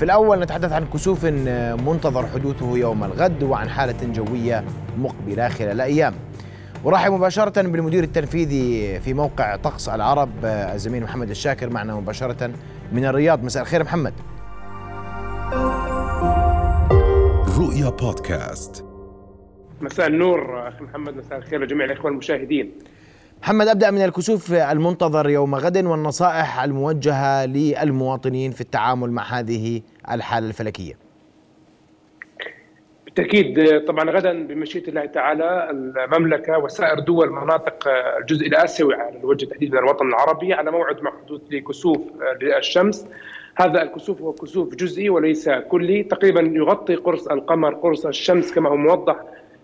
في الأول نتحدث عن كسوف منتظر حدوثه يوم الغد وعن حالة جوية مقبلة خلال الأيام. ورحب مباشرة بالمدير التنفيذي في موقع طقس العرب الزميل محمد الشاكر معنا مباشرة من الرياض. مساء الخير محمد. رؤيا بودكاست. مساء النور أخي محمد. مساء الخير لجميع الإخوة المشاهدين. محمد أبدأ من الكسوف المنتظر يوم غد والنصائح الموجهة للمواطنين في التعامل مع هذه الحالة الفلكية. بالتأكيد طبعا غدا بمشيئة الله تعالى المملكة وسائر دول مناطق الجزء الآسيوي على الوجه تحديدا الوطن العربي على موعد مع حدوث لكسوف للشمس هذا الكسوف هو كسوف جزئي وليس كلي تقريبا يغطي قرص القمر قرص الشمس كما هو موضح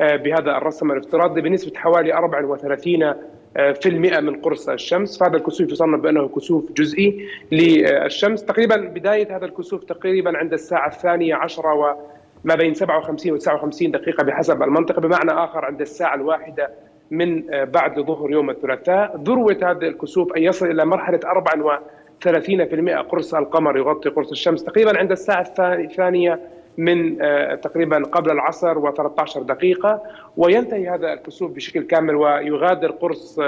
بهذا الرسم الافتراضي بنسبة حوالي 34 في المئة من قرص الشمس. فهذا الكسوف يصنف بأنه كسوف جزئي للشمس. تقريبا بداية هذا الكسوف تقريبا عند الساعة الثانية عشرة وما بين 57 و 59 دقيقة بحسب المنطقة. بمعنى آخر عند الساعة الواحدة من بعد ظهر يوم الثلاثاء ذروة هذا الكسوف أن يصل إلى مرحلة 34% قرص القمر يغطي قرص الشمس. تقريبا عند الساعة الثانية من تقريبا قبل العصر و13 دقيقة وينتهي هذا الكسوف بشكل كامل ويغادر قرص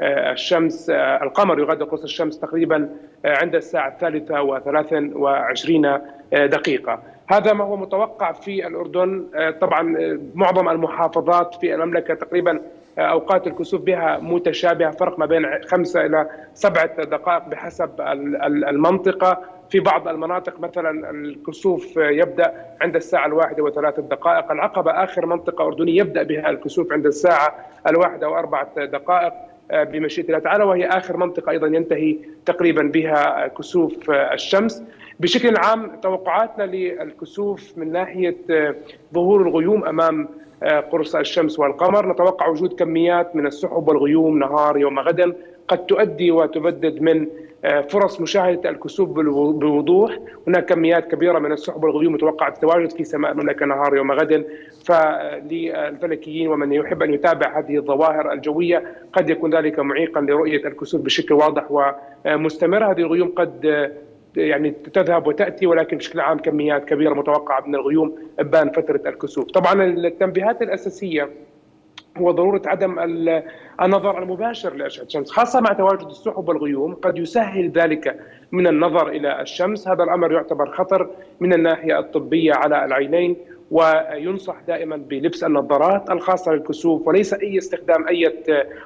الشمس القمر يغادر قرص الشمس تقريبا عند الساعة الثالثة وثلاث وعشرين دقيقة. هذا ما هو متوقع في الأردن. طبعا معظم المحافظات في المملكة تقريبا أوقات الكسوف بها متشابهة فرق ما بين خمسة إلى سبعة دقائق بحسب المنطقة. في بعض المناطق مثلا الكسوف يبدأ عند الساعة الواحدة وثلاث دقائق. العقبة آخر منطقة أردنية يبدأ بها الكسوف عند الساعة الواحدة وأربعة دقائق بمشيئة الله تعالى وهي آخر منطقة أيضا ينتهي تقريبا بها كسوف الشمس. بشكل عام توقعاتنا للكسوف من ناحية ظهور الغيوم أمام قرص الشمس والقمر. نتوقع وجود كميات من السحب والغيوم نهار يوم غد. قد تؤدي وتبدد من فرص مشاهدة الكسوف بوضوح. هناك كميات كبيرة من السحب والغيوم متوقع التواجد في سماء المملكة نهار يوم غد. فللفلكيين ومن يحب أن يتابع هذه الظواهر الجوية قد يكون ذلك معيقا لرؤية الكسوف بشكل واضح ومستمر. هذه الغيوم قد يعني تذهب وتأتي ولكن بشكل عام كميات كبيرة متوقعة من الغيوم أبان فترة الكسوف. طبعا التنبيهات الأساسية هو ضرورة عدم النظر المباشر لأشعة الشمس خاصة مع تواجد السحب والغيوم قد يسهل ذلك من النظر إلى الشمس. هذا الأمر يعتبر خطر من الناحية الطبية على العينين وينصح دائما بلبس النظارات الخاصة للكسوف وليس أي استخدام أي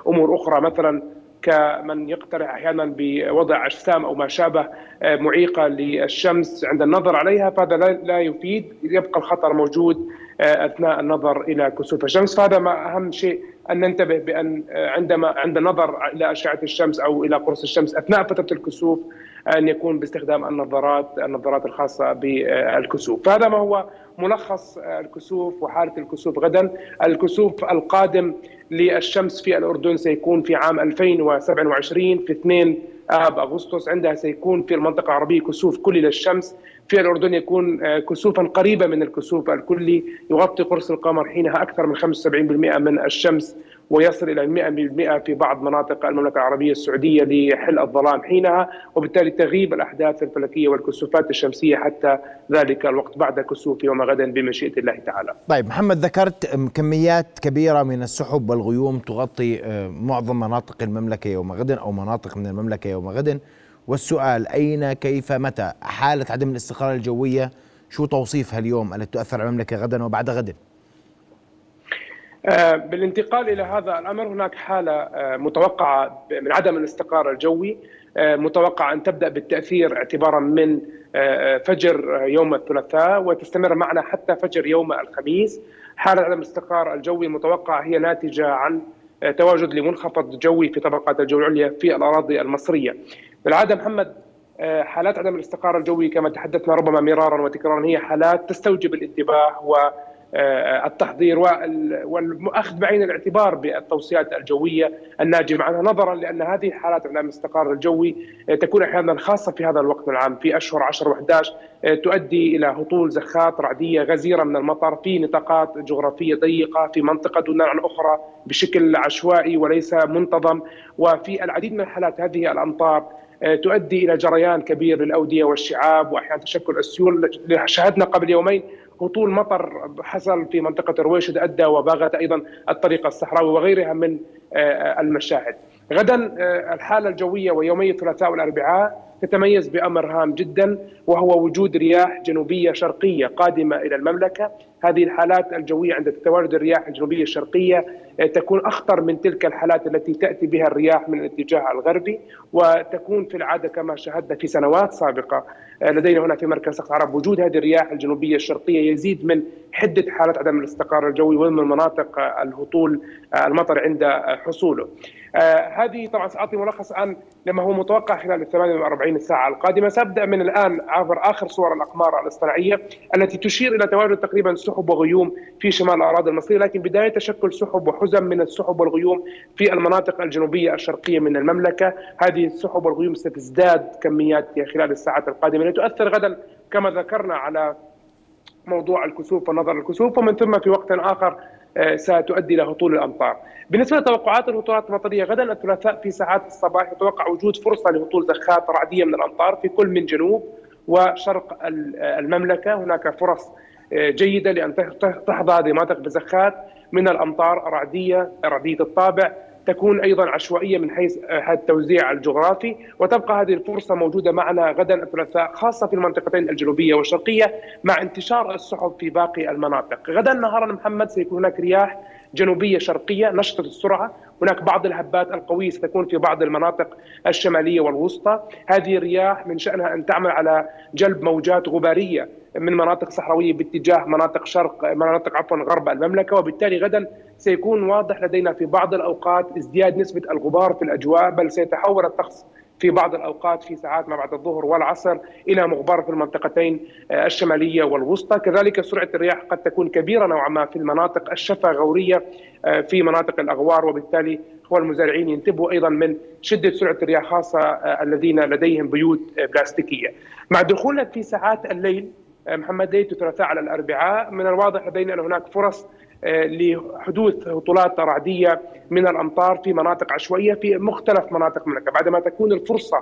أمور أخرى. مثلا كمن يقترح أحيانا بوضع أجسام أو ما شابه معيقة للشمس عند النظر عليها فهذا لا يفيد يبقى الخطر موجود. أثناء النظر إلى كسوف الشمس. فهذا ما أهم شيء أن ننتبه بأن عندما عند النظر إلى أشعة الشمس أو إلى قرص الشمس أثناء فترة الكسوف أن يكون باستخدام النظارات النظارات الخاصة بالكسوف. فهذا ما هو ملخص الكسوف وحالة الكسوف. غدا الكسوف القادم للشمس في الأردن سيكون في عام 2027 في 2 آب أغسطس. عندها سيكون في المنطقة العربية كسوف كلي للشمس. في الأردن يكون كسوفا قريبا من الكسوف الكلي. يغطي قرص القمر حينها أكثر من 75% من الشمس. ويصل إلى 100% في بعض مناطق المملكة العربية السعودية لحل الظلام حينها وبالتالي تغيب الأحداث الفلكية والكسوفات الشمسية حتى ذلك الوقت بعد كسوف يوم غدا بمشيئة الله تعالى. طيب محمد ذكرت كميات كبيرة من السحب والغيوم تغطي معظم مناطق المملكة يوم غد أو مناطق من المملكة يوم غد والسؤال أين كيف متى حالة عدم الاستقرار الجوية شو توصيفها اليوم التي تؤثر على المملكة غدا وبعد غد؟ بالانتقال إلى هذا الأمر هناك حالة متوقعة من عدم الاستقرار الجوي متوقع أن تبدأ بالتأثير اعتبارا من فجر يوم الثلاثاء وتستمر معنا حتى فجر يوم الخميس حالة عدم الاستقرار الجوي المتوقع هي ناتجة عن تواجد لمنخفض جوي في طبقات الجو العليا في الأراضي المصرية. بالعادة محمد حالات عدم الاستقرار الجوي كما تحدثنا ربما مرارا وتكرارا هي حالات تستوجب الانتباه و التحضير والاخذ بعين الاعتبار بالتوصيات الجوية الناجمة. عنها نظرا لأن هذه الحالات عدم الاستقرار الجوي تكون أحيانا خاصة في هذا الوقت العام في أشهر 10 و11 تؤدي إلى هطول زخات رعدية غزيرة من المطر في نطاقات جغرافية ضيقة في منطقة دون عن أخرى بشكل عشوائي وليس منتظم وفي العديد من الحالات هذه الأمطار تؤدي إلى جريان كبير للأودية والشعاب واحيانا تشكل السيول. شاهدنا قبل يومين هطول مطر حصل في منطقة رويشد ادى وباغت أيضا الطريق الصحراوي وغيرها من المشاهد. غدا الحالة الجوية ويومي الثلاثاء والأربعاء تتميز بأمر هام جدا وهو وجود رياح جنوبية شرقية قادمة إلى المملكة. هذه الحالات الجوية عند تواجد الرياح الجنوبية الشرقية آه، تكون أخطر من تلك الحالات التي تأتي بها الرياح من الاتجاه الغربي وتكون في العادة كما شاهدنا في سنوات سابقة. آه، لدينا هنا في مركز سقط العرب وجود هذه الرياح الجنوبية الشرقية يزيد من حدة حالات عدم الاستقرار الجوي ومن مناطق آه، الهطول المطر عند حصوله. هذه طبعا سأعطي ملخص عن لما هو متوقع خلال 48 24 ساعة القادمة. سأبدأ من الآن عبر آخر صور الأقمار الاصطناعية التي تشير إلى تواجد تقريبا سحب وغيوم في شمال الأراضي المصرية لكن بداية تشكل سحب وحزم من السحب والغيوم في المناطق الجنوبية الشرقية من المملكة. هذه السحب والغيوم ستزداد كميات خلال الساعات القادمة. لتؤثر غدا كما ذكرنا على موضوع الكسوف والنظر الكسوف ومن ثم في وقت آخر ستؤدي إلى هطول الأمطار. بالنسبة لتوقعات الهطولات المطريه غدا الثلاثاء في ساعات الصباح يتوقع وجود فرصة لهطول زخات رعدية من الأمطار في كل من جنوب وشرق المملكة، هناك فرص جيدة لأن تحظى هذه المناطق بزخات من الأمطار رعدية رعدية الطابع تكون أيضا عشوائية من حيث التوزيع الجغرافي وتبقى هذه الفرصة موجودة معنا غدا الثلاثاء خاصة في المنطقتين الجنوبية والشرقية مع انتشار السحب في باقي المناطق. غدا نهارا محمد سيكون هناك رياح جنوبية شرقية نشطه السرعه، هناك بعض الهبات القوية ستكون في بعض المناطق الشمالية والوسطى، هذه الرياح من شأنها أن تعمل على جلب موجات غبارية من مناطق صحراوية باتجاه مناطق شرق مناطق عفوا غرب المملكة وبالتالي غدا سيكون واضح لدينا في بعض الأوقات ازدياد نسبة الغبار في الأجواء بل سيتحول الطقس في بعض الأوقات في ساعات ما بعد الظهر والعصر إلى مغبر في المنطقتين الشمالية والوسطى، كذلك سرعة الرياح قد تكون كبيرة نوعا ما في المناطق الشفا غورية في مناطق الأغوار وبالتالي هو المزارعين ينتبهوا أيضا من شدة سرعة الرياح خاصة الذين لديهم بيوت بلاستيكية. مع دخولنا في ساعات الليل محمد ليله الثلاثاء على الأربعاء. من الواضح لدينا أن هناك فرص لحدوث هطولات رعديه من الأمطار في مناطق عشوائية في مختلف مناطق المملكة. بعدما تكون الفرصة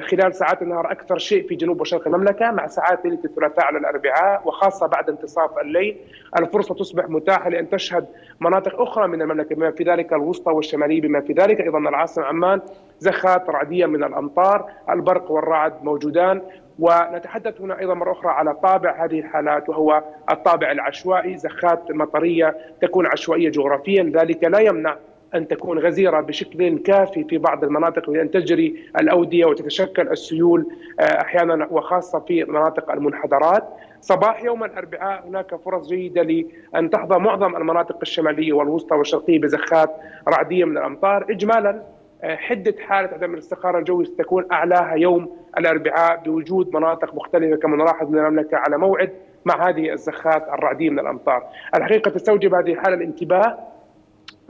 خلال ساعات النهار أكثر شيء في جنوب وشرق المملكة مع ساعات ليله الثلاثاء على الأربعاء وخاصة بعد انتصاف الليل الفرصة تصبح متاحة لأن تشهد مناطق أخرى من المملكة بما في ذلك الوسطى والشماليه بما في ذلك أيضا العاصمة عمان. زخات رعديه من الأمطار البرق والرعد موجودان. ونتحدث هنا أيضا مرة أخرى على طابع هذه الحالات وهو الطابع العشوائي زخات مطرية تكون عشوائية جغرافيا ذلك لا يمنع أن تكون غزيرة بشكل كافي في بعض المناطق لأن تجري الأودية وتتشكل السيول أحيانا وخاصة في مناطق المنحدرات. صباح يوم الأربعاء هناك فرص جيدة لأن تحظى معظم المناطق الشمالية والوسطى والشرقية بزخات رعدية من الأمطار. اجمالا حدة حالة عدم الاستقرار الجوي ستكون أعلاها يوم الأربعاء بوجود مناطق مختلفة كما نلاحظ من المملكة على موعد مع هذه الزخات الرعدية من الأمطار. الحقيقة تستوجب هذه الحالة الانتباه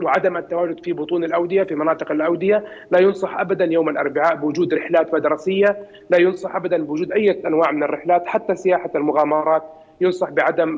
وعدم التواجد في بطون الأودية في مناطق الأودية، لا ينصح ابدا يوم الأربعاء بوجود رحلات مدرسية، لا ينصح ابدا بوجود أي أنواع من الرحلات حتى سياحة المغامرات. ينصح بعدم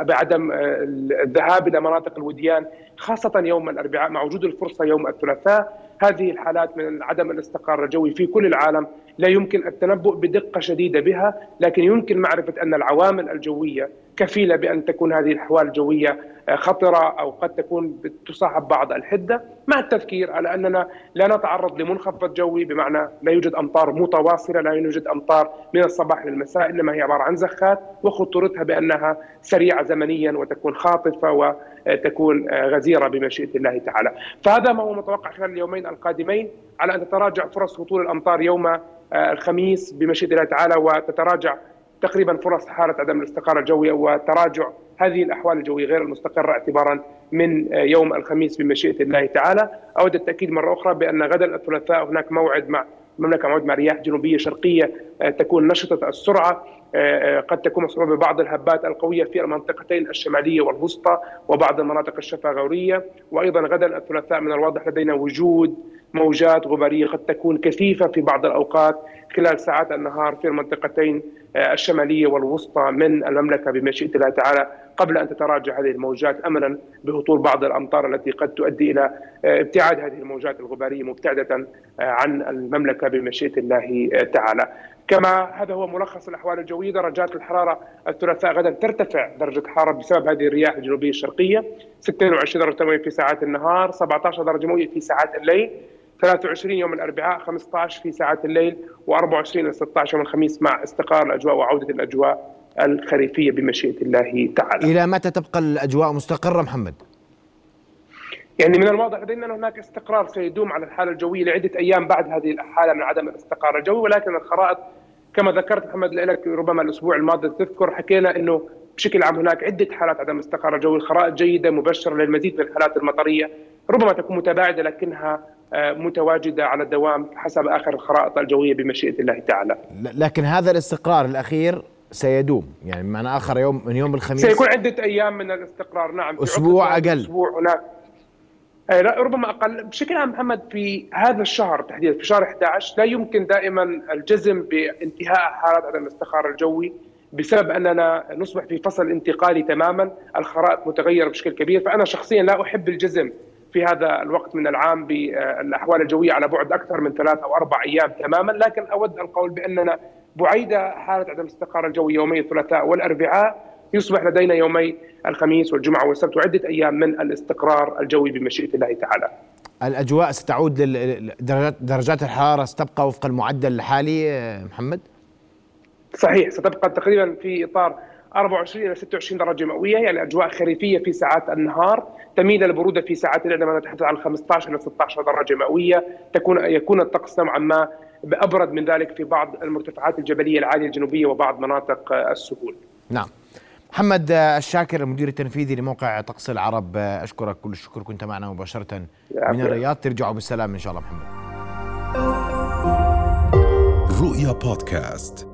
بعدم الذهاب إلى مناطق الوديان خاصة يوم الأربعاء مع وجود الفرصة يوم الثلاثاء. هذه الحالات من عدم الاستقرار الجوي في كل العالم لا يمكن التنبؤ بدقة شديدة بها لكن يمكن معرفة أن العوامل الجوية كفيلة بأن تكون هذه الأحوال الجوية خطرة أو قد تكون تصاحب بعض الحدة مع التذكير على أننا لا نتعرض لمنخفض جوي بمعنى لا يوجد أمطار متواصلة لا يوجد أمطار من الصباح للمساء إنما هي عبارة عن زخات وخطورتها بأنها سريعة زمنيا وتكون خاطفة وتكون غزيرة بمشيئة الله تعالى. فهذا ما هو متوقع خلال اليومين القادمين على أن تتراجع فرص هطول الأمطار يوم الخميس بمشيئة الله تعالى وتتراجع تقريبا فرص حالة عدم الاستقرار الجوي وتراجع هذه الأحوال الجوية غير المستقرة اعتبارا من يوم الخميس بمشيئة الله تعالى، أود التأكيد مرة أخرى بأن غدا الثلاثاء هناك موعد مع المملكه موعد مع رياح جنوبية شرقية تكون نشطة السرعة قد تكون مصحوبة ببعض الهبات القوية في المنطقتين الشمالية والوسطى وبعض المناطق الشفا وأيضا غدا الثلاثاء من الواضح لدينا وجود موجات غبارية قد تكون كثيفة في بعض الأوقات خلال ساعات النهار في المنطقتين آه، الشمالية والوسطى من المملكة. بمشيئه الله تعالى قبل أن تتراجع هذه الموجات املا بهطول بعض الأمطار التي قد تؤدي آه، ابتعاد هذه الموجات الغبارية مبتعدة آه، عن المملكة. بمشيئه الله تعالى. كما هذا هو ملخص الأحوال الجوية درجات الحرارة الثلاثاء غدا ترتفع درجة الحرارة بسبب هذه الرياح الجنوبية الشرقية 26 درجة مئوية في ساعات النهار 17 درجة مئوية في ساعات الليل 23 يوم الأربعاء 15 في ساعات الليل و24 إلى 16 يوم الخميس مع استقرار الأجواء وعودة الأجواء الخريفية بمشيئة الله تعالى. إلى متى تبقى الأجواء مستقرة محمد؟ يعني من الواضح لدينا إن هناك استقرار سيدوم على الحالة الجوية لعدة أيام بعد هذه الحالة من عدم الاستقرار الجوي ولكن الخرائط كما ذكرت محمد لك ربما الأسبوع الماضي تذكر حكينا إنه بشكل عام هناك عدة حالات عدم استقرار جوي، الخرائط جيدة مبشرة للمزيد من الحالات المطرية، ربما تكون متباعدة لكنها آه، متواجدة على الدوام حسب آخر الخرائط الجوية بمشيئة الله تعالى. لكن هذا الاستقرار الأخير سيدوم يعني بمعنى آخر يوم من يوم الخميس. سيكون عدة أيام من الاستقرار نعم. أسبوع أقل. أسبوع هناك. ربما أقل. بشكل عام محمد في هذا الشهر تحديدا في شهر 11 لا يمكن دائما الجزم بانتهاء حالات عدم الاستقرار الجوي بسبب أننا نصبح في فصل انتقالي تماما. الخرائط متغيرة بشكل كبير. فأنا شخصيا لا أحب الجزم في هذا الوقت من العام بالأحوال الجوية على بعد أكثر من ثلاث أو أربع أيام تماما. لكن أود القول بأننا بعيد حالة عدم الاستقرار الجوي يومي الثلاثاء والأربعاء. يصبح لدينا يومي الخميس والجمعة والسبت وعدة أيام من الاستقرار الجوي بمشيئة الله تعالى. الأجواء ستعود درجات درجات الحرارة ستبقى وفق المعدل الحالي محمد؟ صحيح ستبقى تقريبا في إطار 24 إلى 26 درجة مئوية يعني أجواء خريفية في ساعات النهار تميل البرودة في ساعات الليل عندما نتحدث عن 15 إلى 16 درجة مئوية تكون يكون الطقس نوعا ما ابرد من ذلك في بعض المرتفعات الجبلية العالية الجنوبية وبعض مناطق السهول. نعم. محمد الشاكر المدير التنفيذي لموقع طقس العرب أشكرك كل الشكر كنت معنا مباشرة. من الرياض ترجعوا بالسلام إن شاء الله محمد. رؤيا بودكاست.